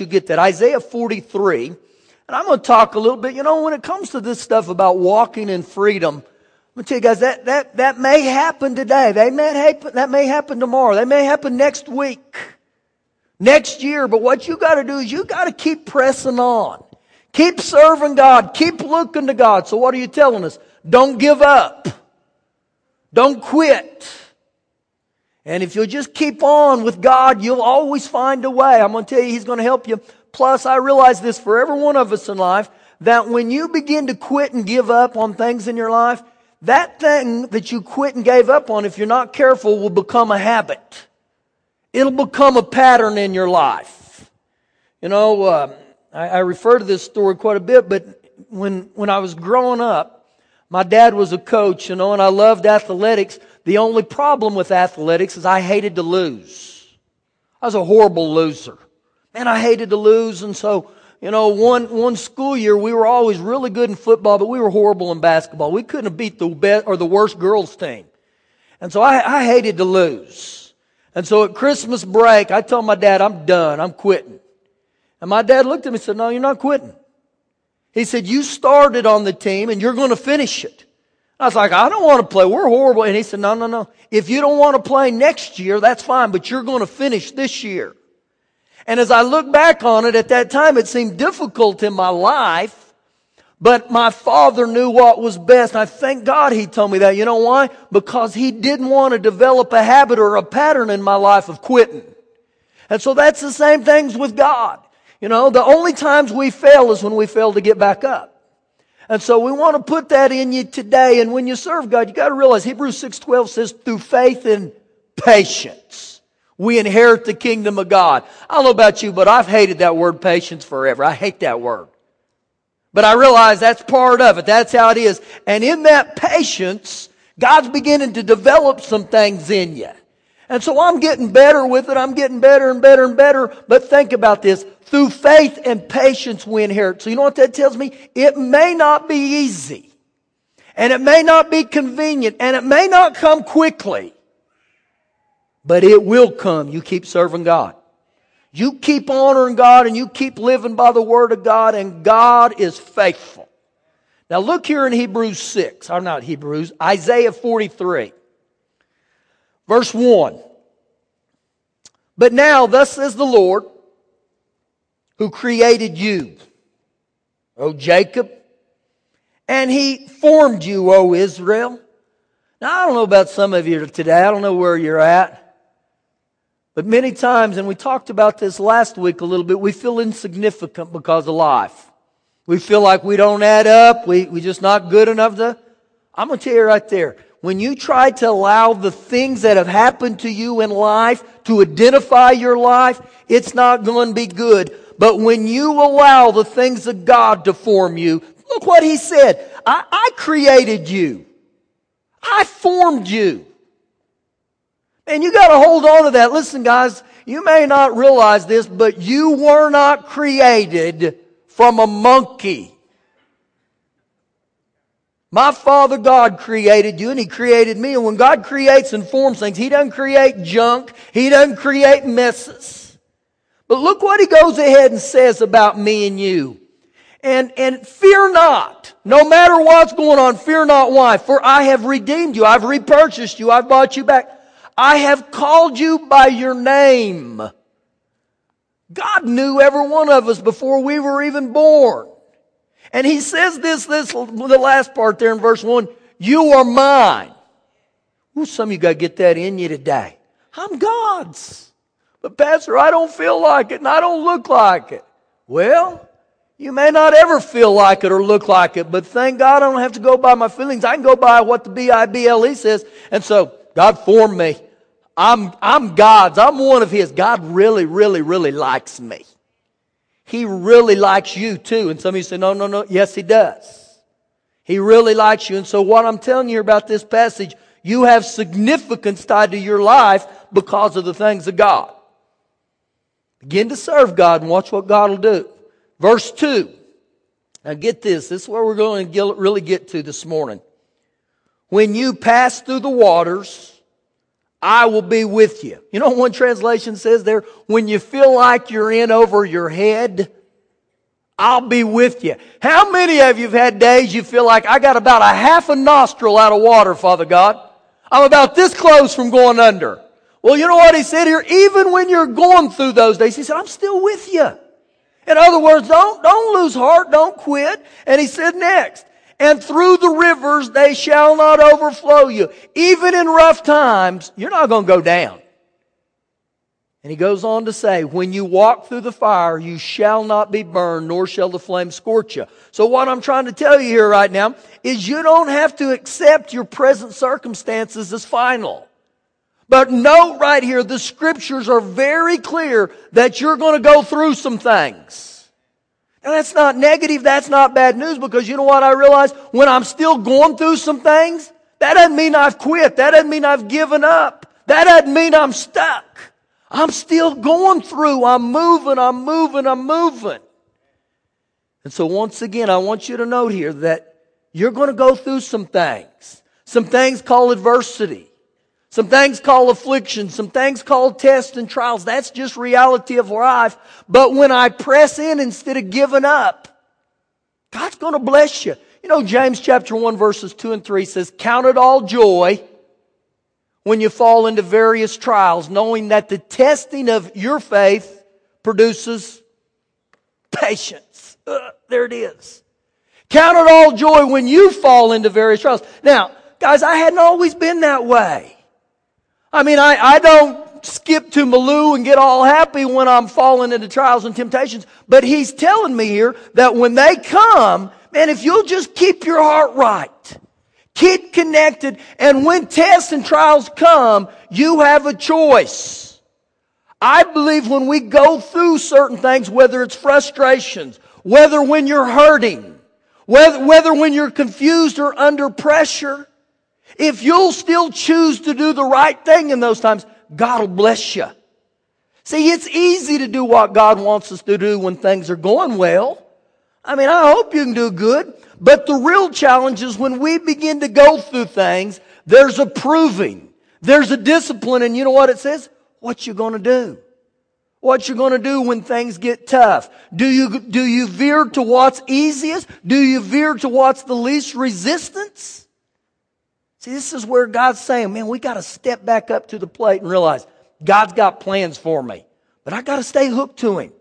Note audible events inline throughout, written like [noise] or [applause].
you get that. Isaiah 43. And I'm going to talk a little bit, you know, when it comes to this stuff about walking in freedom, I'm going to tell you guys that, that, that may happen today. They may happen, that may happen tomorrow. That may happen next week, next year. But what you got to do is you got to keep pressing on. Keep serving God. Keep looking to God. So what are you telling us? Don't give up. Don't quit. And if you'll just keep on with God, you'll always find a way. I'm going to tell you, He's going to help you. Plus, I realize this for every one of us in life, that when you begin to quit and give up on things in your life, that thing that you quit and gave up on, if you're not careful, will become a habit. It'll become a pattern in your life. You know, uh, I, I refer to this story quite a bit, but when, when I was growing up, my dad was a coach, you know, and I loved athletics. The only problem with athletics is I hated to lose. I was a horrible loser. Man, I hated to lose, and so, you know, one, one school year we were always really good in football, but we were horrible in basketball. We couldn't have beat the best or the worst girls team. And so I, I hated to lose. And so at Christmas break, I told my dad, I'm done. I'm quitting. And my dad looked at me and said, No, you're not quitting. He said, You started on the team and you're going to finish it. I was like, I don't want to play. We're horrible. And he said, No, no, no. If you don't want to play next year, that's fine, but you're going to finish this year. And as I look back on it, at that time, it seemed difficult in my life. But my father knew what was best. And I thank God he told me that. You know why? Because he didn't want to develop a habit or a pattern in my life of quitting. And so that's the same things with God. You know, the only times we fail is when we fail to get back up. And so we want to put that in you today. And when you serve God, you got to realize Hebrews 6:12 says through faith and patience we inherit the kingdom of God. I don't know about you, but I've hated that word patience forever. I hate that word. But I realize that's part of it. That's how it is. And in that patience, God's beginning to develop some things in you. And so I'm getting better with it. I'm getting better and better and better. But think about this. Through faith and patience we inherit. So you know what that tells me? It may not be easy. And it may not be convenient. And it may not come quickly. But it will come. You keep serving God. You keep honoring God and you keep living by the Word of God and God is faithful. Now look here in Hebrews 6, I'm not Hebrews, Isaiah 43. Verse 1. But now, thus says the Lord, who created you, O Jacob, and he formed you, O Israel. Now, I don't know about some of you today. I don't know where you're at. But many times, and we talked about this last week a little bit, we feel insignificant because of life. We feel like we don't add up. We, we're just not good enough to. I'm going to tell you right there when you try to allow the things that have happened to you in life to identify your life, it's not going to be good. But when you allow the things of God to form you, look what he said. I, I created you. I formed you. And you gotta hold on to that. Listen guys, you may not realize this, but you were not created from a monkey. My Father God created you and He created me. And when God creates and forms things, He doesn't create junk. He doesn't create messes. But look what He goes ahead and says about me and you. And, and fear not. No matter what's going on, fear not. Why? For I have redeemed you. I've repurchased you. I've bought you back. I have called you by your name. God knew every one of us before we were even born. And he says this, this, the last part there in verse 1, you are mine. Ooh, some of you got to get that in you today. I'm God's. But Pastor, I don't feel like it and I don't look like it. Well, you may not ever feel like it or look like it, but thank God I don't have to go by my feelings. I can go by what the B-I-B-L-E says. And so, God formed me. I'm, I'm God's. I'm one of His. God really, really, really likes me. He really likes you too. And some of you say, no, no, no. Yes, He does. He really likes you. And so what I'm telling you about this passage, you have significance tied to your life because of the things of God. Begin to serve God and watch what God will do. Verse 2. Now get this. This is where we're going to really get to this morning. When you pass through the waters, I will be with you. You know one translation says there, when you feel like you're in over your head, I'll be with you. How many of you have had days you feel like I got about a half a nostril out of water, Father God? I'm about this close from going under. Well, you know what he said here? Even when you're going through those days, he said, I'm still with you. In other words, don't, don't lose heart, don't quit. And he said next, and through the rivers they shall not overflow you. Even in rough times, you're not going to go down. And he goes on to say, when you walk through the fire, you shall not be burned, nor shall the flame scorch you. So what I'm trying to tell you here right now is you don't have to accept your present circumstances as final. But note right here, the scriptures are very clear that you're going to go through some things. And that's not negative, that's not bad news because you know what I realize? When I'm still going through some things, that doesn't mean I've quit. That doesn't mean I've given up. That doesn't mean I'm stuck. I'm still going through. I'm moving, I'm moving, I'm moving. And so once again, I want you to note here that you're going to go through some things. Some things called adversity. Some things called affliction. Some things called tests and trials. That's just reality of life. But when I press in instead of giving up, God's going to bless you. You know, James chapter 1 verses 2 and 3 says, Count it all joy when you fall into various trials, knowing that the testing of your faith produces patience. Uh, there it is. Count it all joy when you fall into various trials. Now, guys, I hadn't always been that way. I mean, I, I don't skip to my Lou and get all happy when I'm falling into trials and temptations, but he's telling me here that when they come, man, if you'll just keep your heart right, Keep connected. And when tests and trials come, you have a choice. I believe when we go through certain things, whether it's frustrations, whether when you're hurting, whether, whether when you're confused or under pressure, if you'll still choose to do the right thing in those times, God will bless you. See, it's easy to do what God wants us to do when things are going well. I mean, I hope you can do good. But the real challenge is when we begin to go through things, there's a proving. There's a discipline, and you know what it says? What you gonna do? What you gonna do when things get tough? Do you, do you veer to what's easiest? Do you veer to what's the least resistance? See, this is where God's saying, man, we gotta step back up to the plate and realize God's got plans for me. But I gotta stay hooked to Him.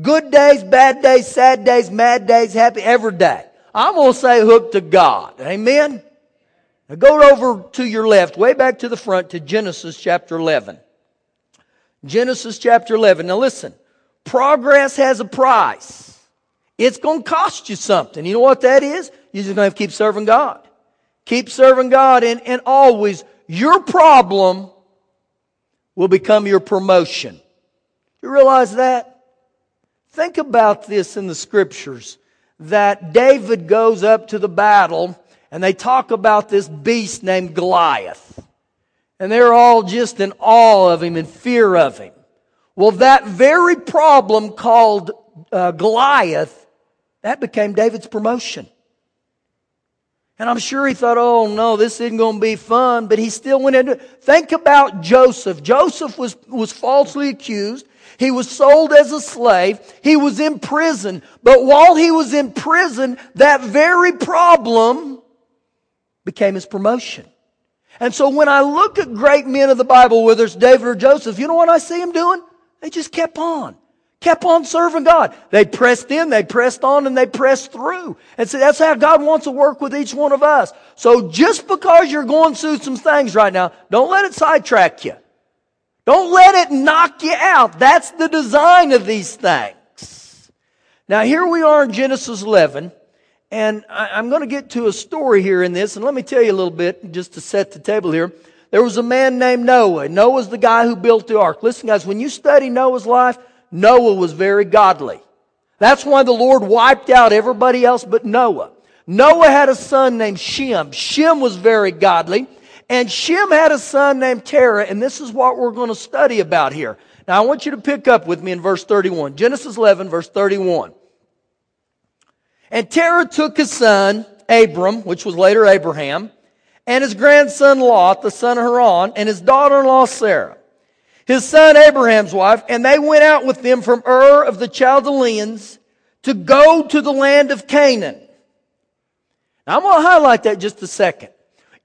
Good days, bad days, sad days, mad days, happy, every day. I'm going to say hook to God. Amen? Now go over to your left, way back to the front to Genesis chapter 11. Genesis chapter 11. Now listen, progress has a price. It's going to cost you something. You know what that is? You're just going to have to keep serving God. Keep serving God and, and always your problem will become your promotion. You realize that? Think about this in the scriptures that David goes up to the battle and they talk about this beast named Goliath. And they're all just in awe of him and fear of him. Well, that very problem called uh, Goliath, that became David's promotion. And I'm sure he thought, oh no, this isn't going to be fun, but he still went into it. Think about Joseph. Joseph was, was falsely accused. He was sold as a slave. He was in prison. But while he was in prison, that very problem became his promotion. And so when I look at great men of the Bible, whether it's David or Joseph, you know what I see them doing? They just kept on. Kept on serving God. They pressed in, they pressed on, and they pressed through. And so that's how God wants to work with each one of us. So just because you're going through some things right now, don't let it sidetrack you. Don't let it knock you out. That's the design of these things. Now here we are in Genesis 11, and I'm going to get to a story here in this, and let me tell you a little bit just to set the table here. There was a man named Noah. Noah's the guy who built the ark. Listen guys, when you study Noah's life, Noah was very godly. That's why the Lord wiped out everybody else but Noah. Noah had a son named Shem. Shem was very godly. And Shem had a son named Terah, and this is what we're going to study about here. Now I want you to pick up with me in verse 31. Genesis 11, verse 31. And Terah took his son, Abram, which was later Abraham, and his grandson Lot, the son of Haran, and his daughter-in-law Sarah, his son Abraham's wife, and they went out with them from Ur of the Chaldeans to go to the land of Canaan. Now I'm going to highlight that just a second.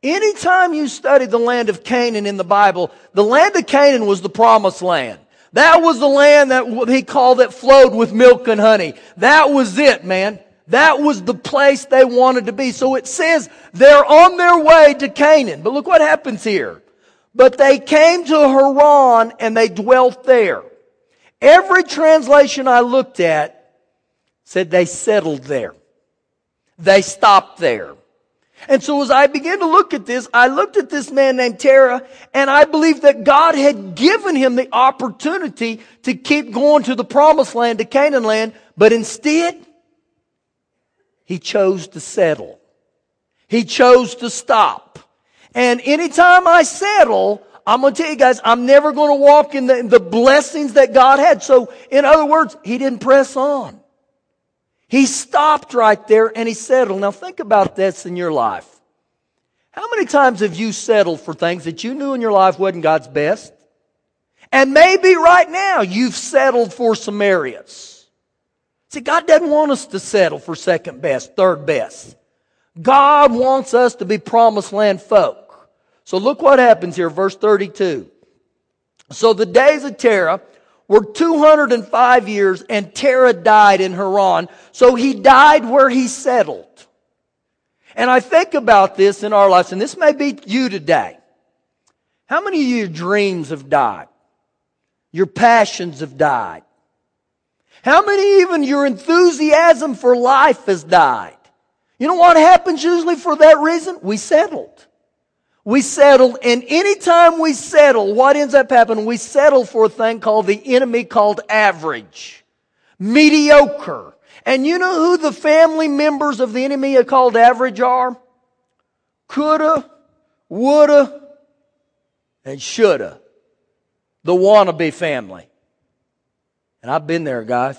Anytime you study the land of Canaan in the Bible, the land of Canaan was the promised land. That was the land that he called that flowed with milk and honey. That was it, man. That was the place they wanted to be. So it says they're on their way to Canaan. But look what happens here. But they came to Haran and they dwelt there. Every translation I looked at said they settled there. They stopped there. And so as I began to look at this, I looked at this man named Terah, and I believe that God had given him the opportunity to keep going to the promised land, to Canaan land, but instead, he chose to settle. He chose to stop. And anytime I settle, I'm going to tell you guys, I'm never going to walk in the, the blessings that God had. So, in other words, he didn't press on. He stopped right there and he settled. Now think about this in your life. How many times have you settled for things that you knew in your life wasn't God's best? And maybe right now you've settled for some areas. See, God doesn't want us to settle for second best, third best. God wants us to be promised land folk. So look what happens here, verse 32. So the days of Terah were 205 years and Terah died in Haran. So he died where he settled. And I think about this in our lives, and this may be you today. How many of your dreams have died? Your passions have died. How many even your enthusiasm for life has died? You know what happens usually for that reason? We settled. We settle, and anytime we settle, what ends up happening? We settle for a thing called the enemy called average, mediocre. And you know who the family members of the enemy are called average are? Coulda, woulda, and shoulda. The wannabe family. And I've been there, guys,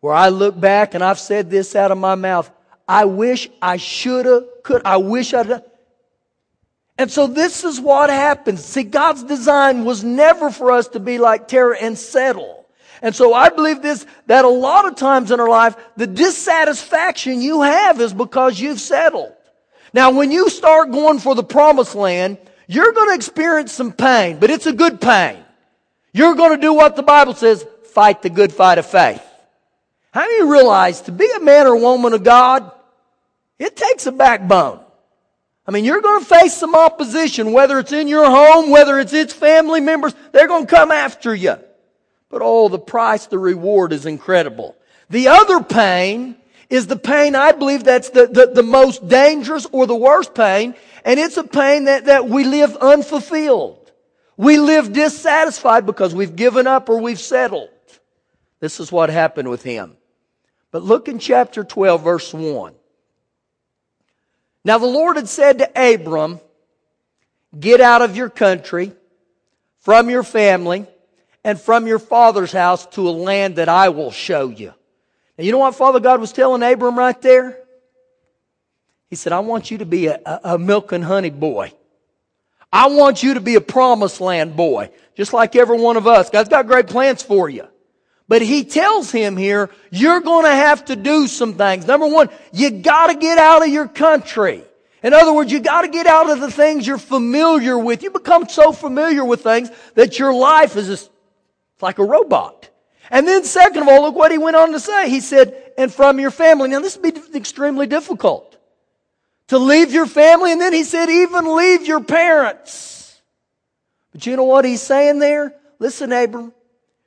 where I look back and I've said this out of my mouth. I wish I shoulda, could, I wish I'd, and so this is what happens. See, God's design was never for us to be like Terah and settle. And so I believe this, that a lot of times in our life, the dissatisfaction you have is because you've settled. Now, when you start going for the promised land, you're going to experience some pain, but it's a good pain. You're going to do what the Bible says, fight the good fight of faith. How do you realize to be a man or woman of God, it takes a backbone. I mean, you're going to face some opposition, whether it's in your home, whether it's its family members, they're going to come after you. But oh, the price, the reward is incredible. The other pain is the pain I believe that's the, the, the most dangerous or the worst pain, and it's a pain that, that we live unfulfilled. We live dissatisfied because we've given up or we've settled. This is what happened with him. But look in chapter 12, verse 1. Now the Lord had said to Abram, get out of your country, from your family, and from your father's house to a land that I will show you. Now you know what Father God was telling Abram right there? He said, I want you to be a, a, a milk and honey boy. I want you to be a promised land boy, just like every one of us. God's got great plans for you. But he tells him here, you're going to have to do some things. Number one, you got to get out of your country. In other words, you got to get out of the things you're familiar with. You become so familiar with things that your life is just like a robot. And then second of all, look what he went on to say. He said, and from your family. Now this would be extremely difficult. To leave your family, and then he said, even leave your parents. But you know what he's saying there? Listen, Abram,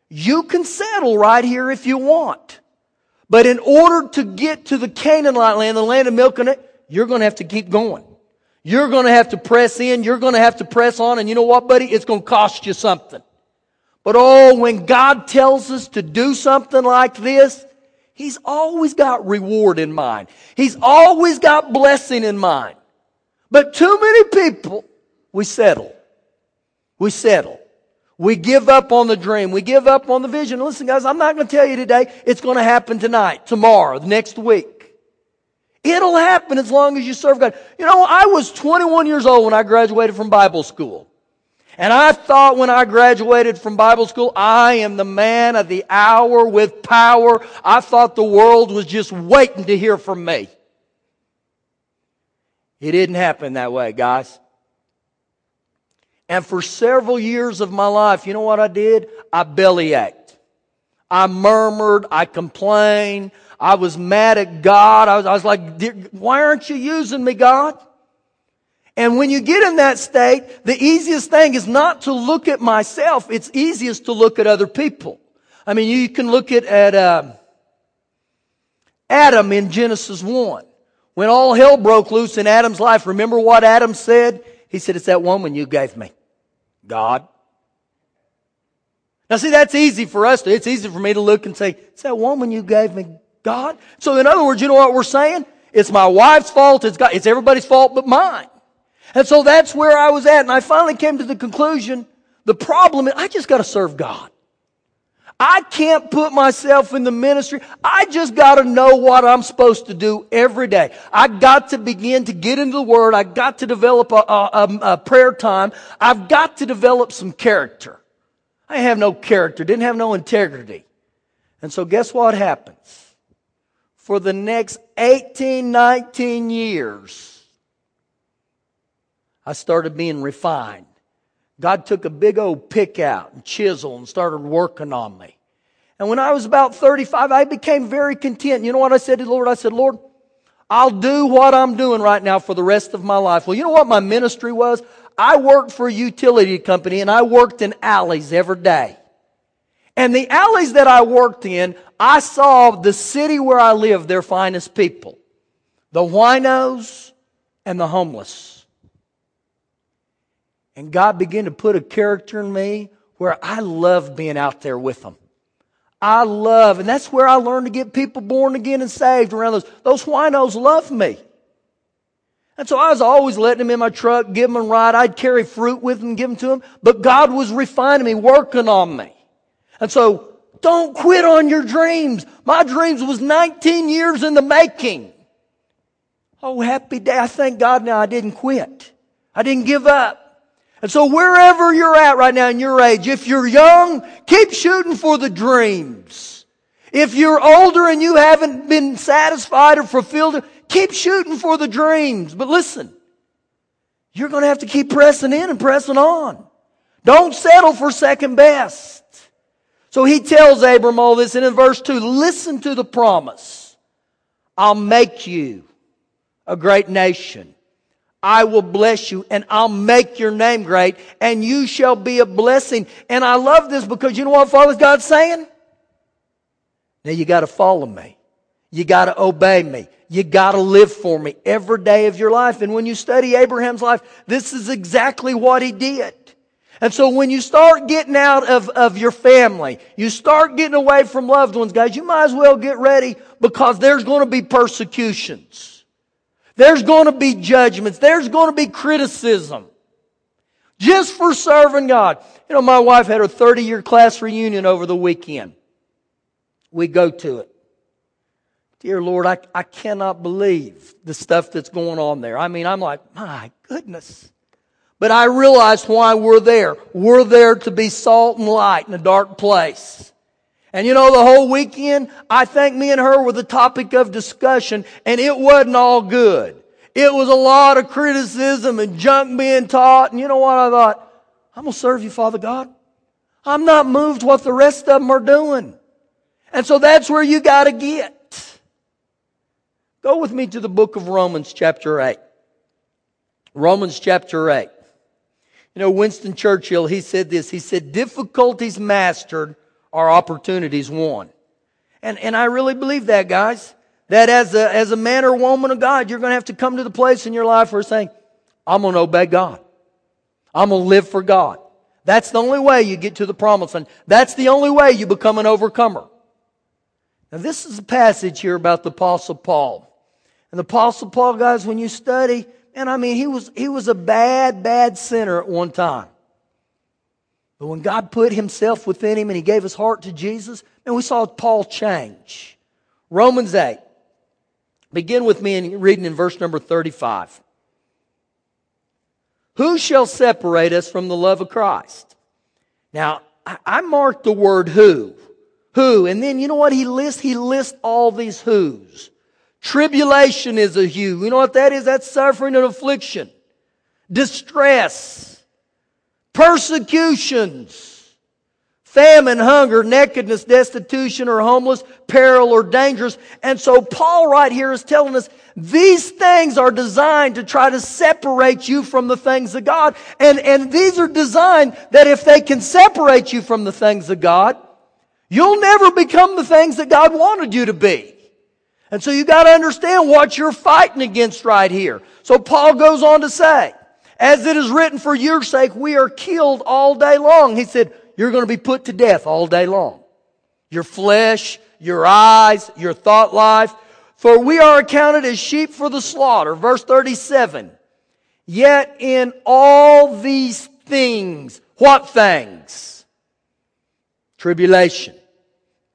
you can settle right here if you want. But in order to get to the Canaanite land, the land of milk and it, you're going to have to keep going. You're going to have to press in. You're going to have to press on. And you know what, buddy? It's going to cost you something. But oh, when God tells us to do something like this, He's always got reward in mind. He's always got blessing in mind. But too many people, we settle. We settle. We give up on the dream. We give up on the vision. Listen, guys, I'm not going to tell you today it's going to happen tonight, tomorrow, next week. It'll happen as long as you serve God. You know, I was 21 years old when I graduated from Bible school. And I thought when I graduated from Bible school, I am the man of the hour with power. I thought the world was just waiting to hear from me. It didn't happen that way, guys. And for several years of my life, you know what I did? I bellyached. I murmured. I complained. I was mad at God. I was, I was like, why aren't you using me, God? And when you get in that state, the easiest thing is not to look at myself. It's easiest to look at other people. I mean, you can look at, at uh, Adam in Genesis 1. When all hell broke loose in Adam's life, remember what Adam said? He said, It's that woman you gave me. God. Now see, that's easy for us to, it's easy for me to look and say, It's that woman you gave me, God. So in other words, you know what we're saying? It's my wife's fault, it's God, it's everybody's fault but mine. And so that's where I was at. And I finally came to the conclusion, the problem is I just gotta serve God. I can't put myself in the ministry. I just got to know what I'm supposed to do every day. I got to begin to get into the Word. I got to develop a, a, a, prayer time. I've got to develop some character. I have no character, didn't have no integrity. And so guess what happens? For the next 18, 19 years, I started being refined. God took a big old pick out and chisel and started working on me. And when I was about 35, I became very content. You know what I said to the Lord? I said, Lord, I'll do what I'm doing right now for the rest of my life. Well, you know what my ministry was? I worked for a utility company and I worked in alleys every day. And the alleys that I worked in, I saw the city where I lived, their finest people. The winos and the homeless. And God began to put a character in me where I love being out there with them. I love, and that's where I learned to get people born again and saved around those. Those winos love me. And so I was always letting them in my truck, give them a ride. I'd carry fruit with them, give them to them. But God was refining me, working on me. And so don't quit on your dreams. My dreams was 19 years in the making. Oh, happy day. I thank God now I didn't quit. I didn't give up. And so wherever you're at right now in your age, if you're young, keep shooting for the dreams. If you're older and you haven't been satisfied or fulfilled, keep shooting for the dreams. But listen, you're going to have to keep pressing in and pressing on. Don't settle for second best. So he tells Abram all this, and in verse 2, listen to the promise. I'll make you a great nation. I will bless you and I'll make your name great and you shall be a blessing. And I love this because you know what Father God's saying? Now you gotta follow me. You gotta obey me. You gotta live for me every day of your life. And when you study Abraham's life, this is exactly what he did. And so when you start getting out of, of your family, you start getting away from loved ones, guys, you might as well get ready because there's going to be persecutions. There's going to be judgments. There's going to be criticism. Just for serving God. You know, my wife had her 30 year class reunion over the weekend. We go to it. Dear Lord, I, I cannot believe the stuff that's going on there. I mean, I'm like, my goodness. But I realize why we're there. We're there to be salt and light in a dark place. And you know, the whole weekend, I think me and her were the topic of discussion, and it wasn't all good. It was a lot of criticism and junk being taught, and you know what I thought? I'm gonna serve you, Father God. I'm not moved what the rest of them are doing. And so that's where you gotta get. Go with me to the book of Romans chapter 8. Romans chapter 8. You know, Winston Churchill, he said this. He said, difficulties mastered are opportunities won. And, and I really believe that, guys. That as a, as a man or woman of God, you're going to have to come to the place in your life where saying, I'm going to obey God. I'm going to live for God. That's the only way you get to the promised land. That's the only way you become an overcomer. Now this is a passage here about the apostle Paul. And the apostle Paul, guys, when you study, and I mean, he was, he was a bad, bad sinner at one time. But when God put himself within him and he gave his heart to Jesus, and we saw Paul change. Romans 8. Begin with me in reading in verse number 35. Who shall separate us from the love of Christ? Now, I marked the word who. Who. And then you know what he lists? He lists all these who's. Tribulation is a who. You know what that is? That's suffering and affliction. Distress. Persecutions famine, hunger, nakedness, destitution, or homeless, peril, or dangerous. And so Paul right here is telling us these things are designed to try to separate you from the things of God. And, and these are designed that if they can separate you from the things of God, you'll never become the things that God wanted you to be. And so you gotta understand what you're fighting against right here. So Paul goes on to say, as it is written for your sake, we are killed all day long. He said, you're going to be put to death all day long. Your flesh, your eyes, your thought life. For we are accounted as sheep for the slaughter. Verse 37. Yet in all these things, what things? Tribulation,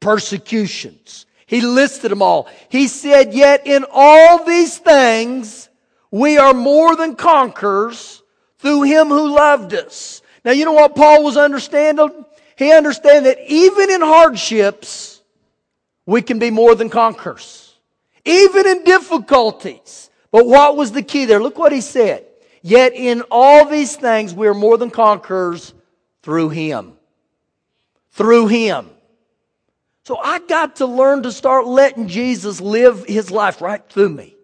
persecutions. He listed them all. He said, yet in all these things, we are more than conquerors through him who loved us. Now, you know what Paul was understanding? He understood that even in hardships, we can be more than conquerors. Even in difficulties. But what was the key there? Look what he said. Yet in all these things, we are more than conquerors through him. Through him. So I got to learn to start letting Jesus live his life right through me.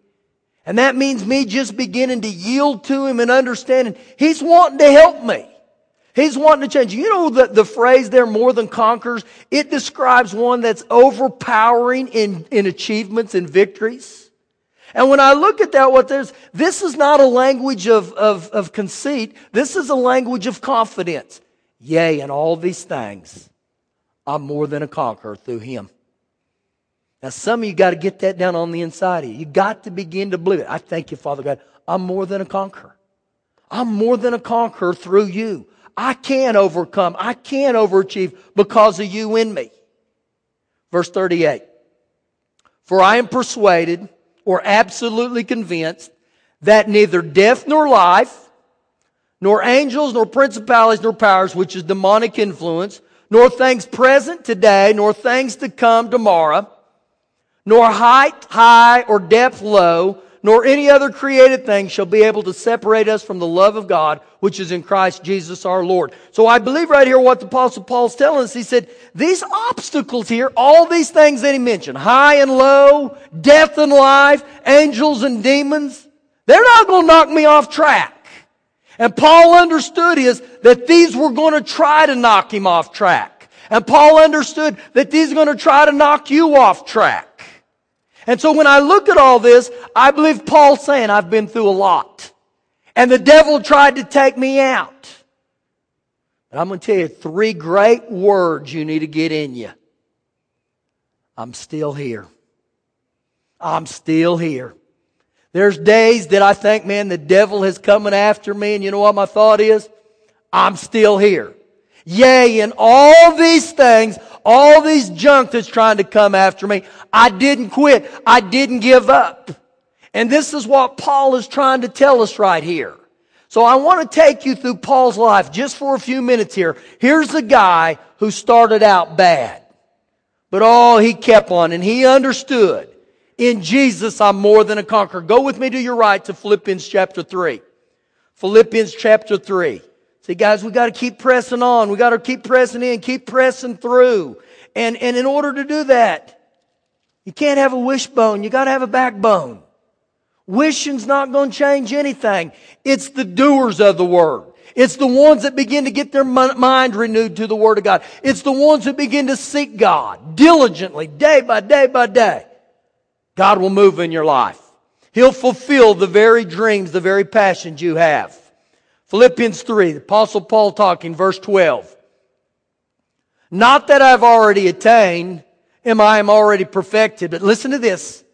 And that means me just beginning to yield to him and understanding he's wanting to help me. He's wanting to change. You know the, the phrase there, more than conquers? It describes one that's overpowering in, in achievements and victories. And when I look at that, what there's, this is not a language of, of, of conceit. This is a language of confidence. Yea, in all these things, I'm more than a conqueror through him. Now, some of you got to get that down on the inside of you. You got to begin to believe it. I thank you, Father God. I'm more than a conqueror. I'm more than a conqueror through you. I can overcome. I can overachieve because of you in me. Verse 38. For I am persuaded or absolutely convinced that neither death nor life, nor angels, nor principalities, nor powers, which is demonic influence, nor things present today, nor things to come tomorrow, nor height high or depth low, nor any other created thing shall be able to separate us from the love of God, which is in Christ Jesus our Lord. So I believe right here what the apostle Paul's telling us. He said, these obstacles here, all these things that he mentioned, high and low, death and life, angels and demons, they're not going to knock me off track. And Paul understood is that these were going to try to knock him off track. And Paul understood that these are going to try to knock you off track. And so when I look at all this, I believe Paul's saying I've been through a lot. And the devil tried to take me out. But I'm going to tell you three great words you need to get in you. I'm still here. I'm still here. There's days that I think, man, the devil is coming after me, and you know what my thought is? I'm still here. Yea, in all these things, all these junk that's trying to come after me, I didn't quit. I didn't give up. And this is what Paul is trying to tell us right here. So I want to take you through Paul's life just for a few minutes here. Here's a guy who started out bad. But oh, he kept on and he understood. In Jesus, I'm more than a conqueror. Go with me to your right to Philippians chapter 3. Philippians chapter 3. See, guys, we got to keep pressing on. We got to keep pressing in, keep pressing through. And, and in order to do that, you can't have a wishbone. You got to have a backbone. Wishing's not going to change anything. It's the doers of the word. It's the ones that begin to get their mind renewed to the Word of God. It's the ones that begin to seek God diligently, day by day by day. God will move in your life. He'll fulfill the very dreams, the very passions you have. Philippians 3, the apostle Paul talking, verse 12. Not that I've already attained, am I am already perfected, but listen to this.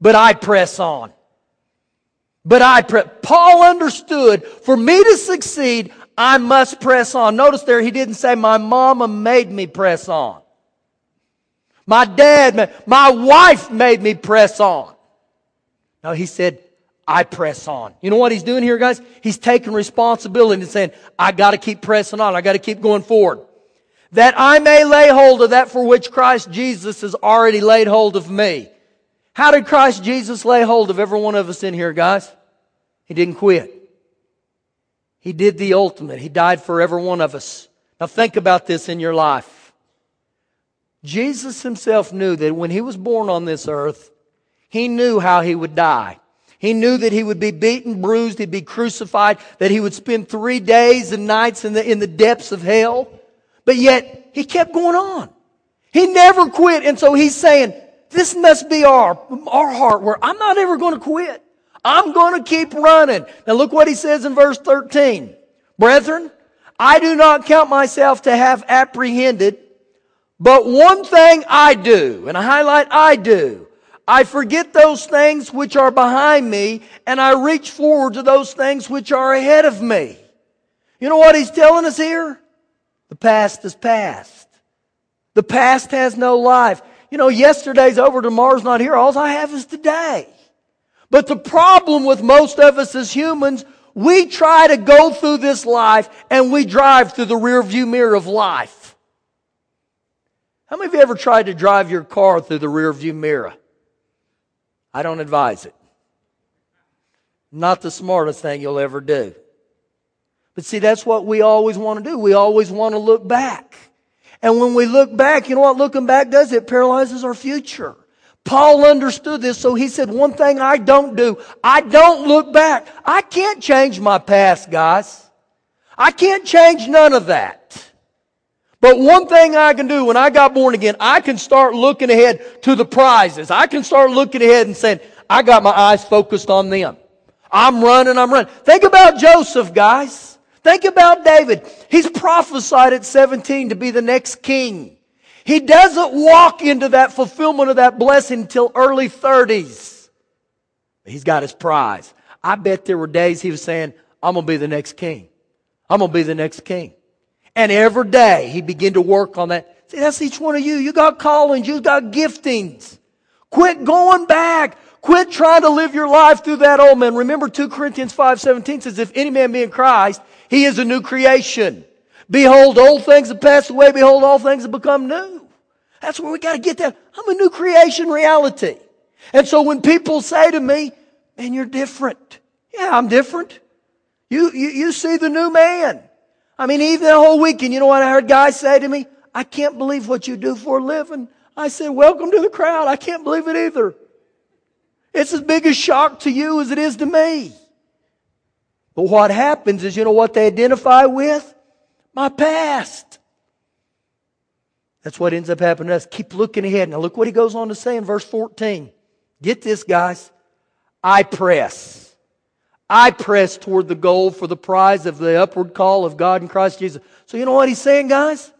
But I press on. But I press. Paul understood for me to succeed, I must press on. Notice there, he didn't say my mama made me press on. My dad, my wife made me press on. No, he said, I press on. You know what he's doing here, guys? He's taking responsibility and saying, I gotta keep pressing on. I gotta keep going forward. That I may lay hold of that for which Christ Jesus has already laid hold of me. How did Christ Jesus lay hold of every one of us in here, guys? He didn't quit. He did the ultimate. He died for every one of us. Now think about this in your life. Jesus himself knew that when he was born on this earth, he knew how he would die. He knew that he would be beaten, bruised, he'd be crucified, that he would spend three days and nights in the, in the depths of hell. But yet, he kept going on. He never quit. And so he's saying, this must be our, our heart where I'm not ever going to quit. I'm going to keep running. Now look what he says in verse 13. Brethren, I do not count myself to have apprehended, but one thing I do, and I highlight I do. I forget those things which are behind me and I reach forward to those things which are ahead of me. You know what he's telling us here? The past is past. The past has no life. You know, yesterday's over, tomorrow's not here. All I have is today. But the problem with most of us as humans, we try to go through this life and we drive through the rear view mirror of life. How many of you ever tried to drive your car through the rear view mirror? I don't advise it. Not the smartest thing you'll ever do. But see, that's what we always want to do. We always want to look back. And when we look back, you know what looking back does? It paralyzes our future. Paul understood this, so he said, one thing I don't do, I don't look back. I can't change my past, guys. I can't change none of that. But one thing I can do when I got born again, I can start looking ahead to the prizes. I can start looking ahead and saying, I got my eyes focused on them. I'm running, I'm running. Think about Joseph, guys. Think about David. He's prophesied at 17 to be the next king. He doesn't walk into that fulfillment of that blessing until early 30s. He's got his prize. I bet there were days he was saying, I'm going to be the next king. I'm going to be the next king. And every day he began to work on that. See, that's each one of you. You got callings. You got giftings. Quit going back. Quit trying to live your life through that old man. Remember 2 Corinthians 5.17 says, if any man be in Christ, he is a new creation. Behold, old things have passed away. Behold, all things have become new. That's where we got to get that. I'm a new creation reality. And so when people say to me, man, you're different. Yeah, I'm different. You, you, you see the new man. I mean, even the whole weekend, you know what I heard guys say to me? I can't believe what you do for a living. I said, welcome to the crowd. I can't believe it either. It's as big a shock to you as it is to me. But what happens is, you know what they identify with? My past. That's what ends up happening to us. Keep looking ahead. Now look what he goes on to say in verse 14. Get this, guys. I press. I press toward the goal for the prize of the upward call of God in Christ Jesus. So you know what he's saying, guys?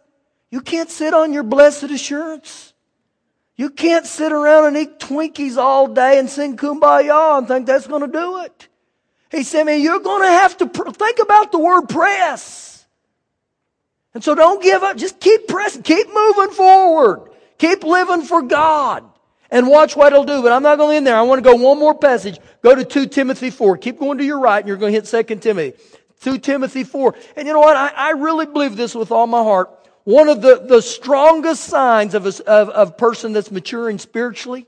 You can't sit on your blessed assurance. You can't sit around and eat Twinkies all day and sing kumbaya and think that's going to do it. He said, man, you're going to have to pr- think about the word press. And so don't give up. Just keep pressing. Keep moving forward. Keep living for God. And watch what it'll do. But I'm not going in there. I want to go one more passage. Go to 2 Timothy 4. Keep going to your right and you're going to hit 2 Timothy. 2 Timothy 4. And you know what? I, I really believe this with all my heart. One of the, the strongest signs of a, of, of person that's maturing spiritually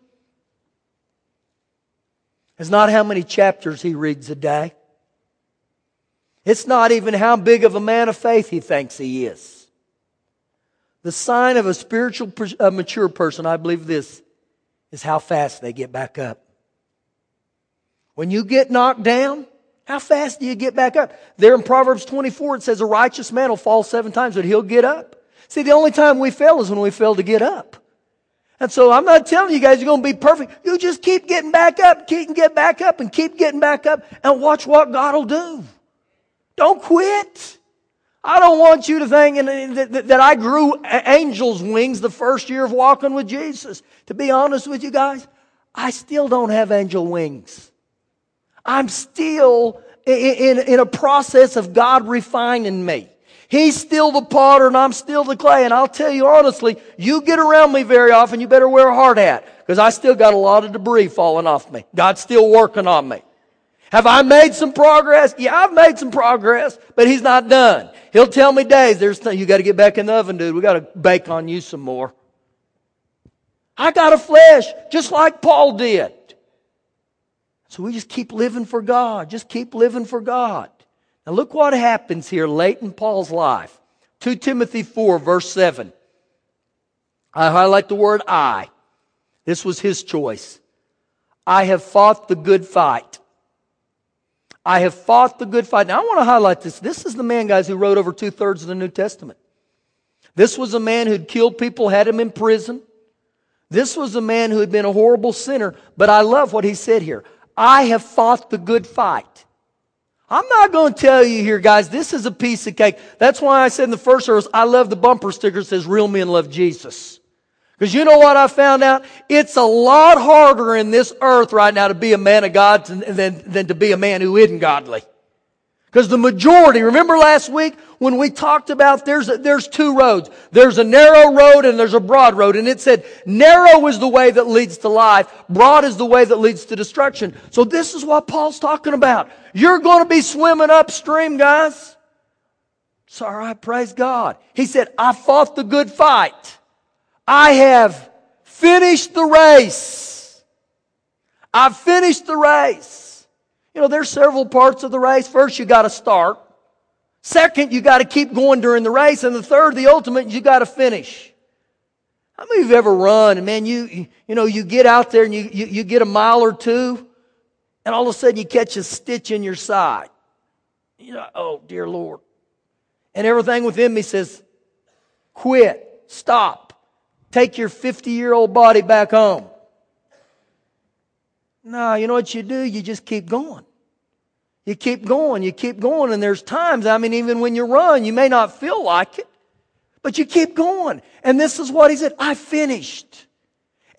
is not how many chapters he reads a day. It's not even how big of a man of faith he thinks he is. The sign of a spiritual, a mature person, I believe this, is how fast they get back up. When you get knocked down, how fast do you get back up? There in Proverbs 24, it says a righteous man will fall seven times, but he'll get up. See, the only time we fail is when we fail to get up. And so I'm not telling you guys you're going to be perfect. You just keep getting back up, keep get back up and keep getting back up and watch what God will do. Don't quit. I don't want you to think that I grew angel's wings the first year of walking with Jesus. To be honest with you guys, I still don't have angel wings. I'm still in, in, a process of God refining me. He's still the potter and I'm still the clay. And I'll tell you honestly, you get around me very often, you better wear a hard hat because I still got a lot of debris falling off me. God's still working on me. Have I made some progress? Yeah, I've made some progress, but he's not done. He'll tell me days, there's th- you got to get back in the oven, dude. We got to bake on you some more. I got a flesh, just like Paul did. So we just keep living for God. Just keep living for God. Now look what happens here late in Paul's life. 2 Timothy 4 verse 7. I highlight the word I. This was his choice. I have fought the good fight. I have fought the good fight. Now I want to highlight this. This is the man, guys, who wrote over two thirds of the New Testament. This was a man who'd killed people, had him in prison. This was a man who had been a horrible sinner, but I love what he said here. I have fought the good fight. I'm not going to tell you here, guys, this is a piece of cake. That's why I said in the first service, I love the bumper sticker that says real men love Jesus. Because you know what I found out? It's a lot harder in this earth right now to be a man of God than, than to be a man who isn't godly. Because the majority, remember last week when we talked about there's, there's two roads. There's a narrow road and there's a broad road. And it said narrow is the way that leads to life. Broad is the way that leads to destruction. So this is what Paul's talking about. You're going to be swimming upstream, guys. Sorry, I Praise God. He said, I fought the good fight. I have finished the race. I've finished the race. You know, there's several parts of the race. First, you got to start. Second, you got to keep going during the race. And the third, the ultimate, you got to finish. How many of you ever run and man, you, you know, you get out there and you, you, you get a mile or two and all of a sudden you catch a stitch in your side. You know, oh dear Lord. And everything within me says, quit, stop. Take your 50 year old body back home. No, you know what you do? You just keep going. You keep going, you keep going, and there's times, I mean, even when you run, you may not feel like it, but you keep going. And this is what he said, I finished.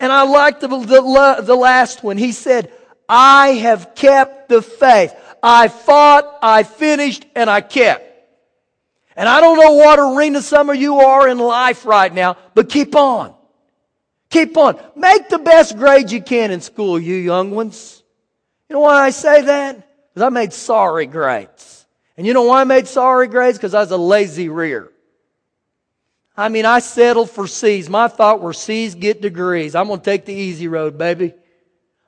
And I like the, the, the last one. He said, I have kept the faith. I fought, I finished, and I kept. And I don't know what arena some of you are in life right now, but keep on. Keep on. Make the best grade you can in school, you young ones. You know why I say that? Because I made sorry grades. And you know why I made sorry grades? Because I was a lazy rear. I mean, I settled for C's. My thought were C's get degrees. I'm going to take the easy road, baby.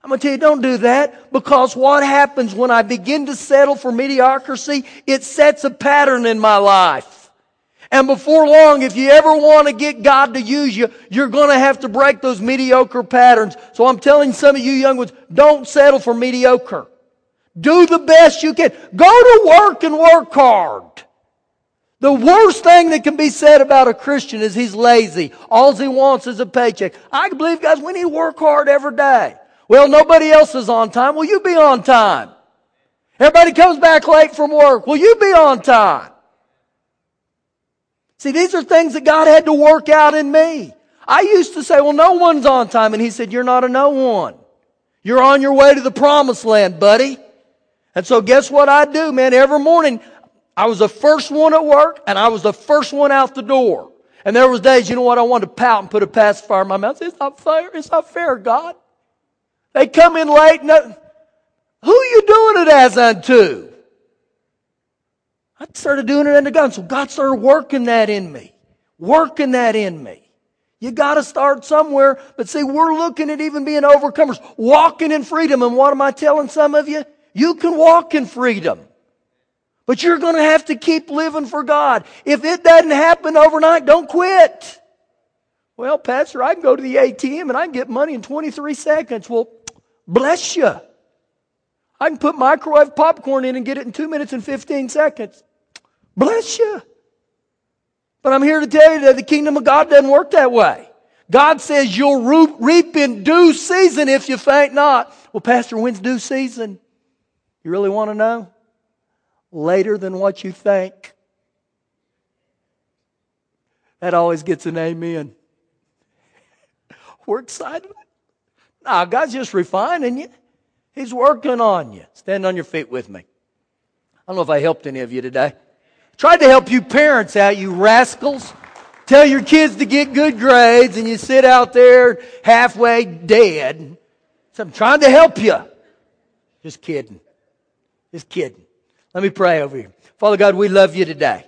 I'm going to tell you, don't do that because what happens when I begin to settle for mediocrity, it sets a pattern in my life. And before long, if you ever want to get God to use you, you're going to have to break those mediocre patterns. So I'm telling some of you young ones, don't settle for mediocre. Do the best you can. Go to work and work hard. The worst thing that can be said about a Christian is he's lazy. All he wants is a paycheck. I believe, guys, we need to work hard every day. Well, nobody else is on time. Will you be on time? Everybody comes back late from work. Will you be on time? See, these are things that God had to work out in me. I used to say, well, no one's on time. And he said, you're not a no one. You're on your way to the promised land, buddy. And so guess what I do, man? Every morning, I was the first one at work and I was the first one out the door. And there was days, you know what? I wanted to pout and put a pacifier in my mouth. It's not fair. It's not fair, God. They come in late. No, who are you doing it as unto? I started doing it unto God. So God started working that in me. Working that in me. You gotta start somewhere. But see, we're looking at even being overcomers. Walking in freedom. And what am I telling some of you? You can walk in freedom. But you're gonna have to keep living for God. If it doesn't happen overnight, don't quit. Well, Pastor, I can go to the ATM and I can get money in 23 seconds. Well, Bless you. I can put microwave popcorn in and get it in two minutes and 15 seconds. Bless you. But I'm here to tell you that the kingdom of God doesn't work that way. God says you'll reap in due season if you faint not. Well, Pastor, when's due season? You really want to know? Later than what you think. That always gets an amen. [laughs] We're excited. God's just refining you. He's working on you. Stand on your feet with me. I don't know if I helped any of you today. Tried to help you parents out, you rascals. Tell your kids to get good grades and you sit out there halfway dead. So I'm trying to help you. Just kidding. Just kidding. Let me pray over you. Father God, we love you today.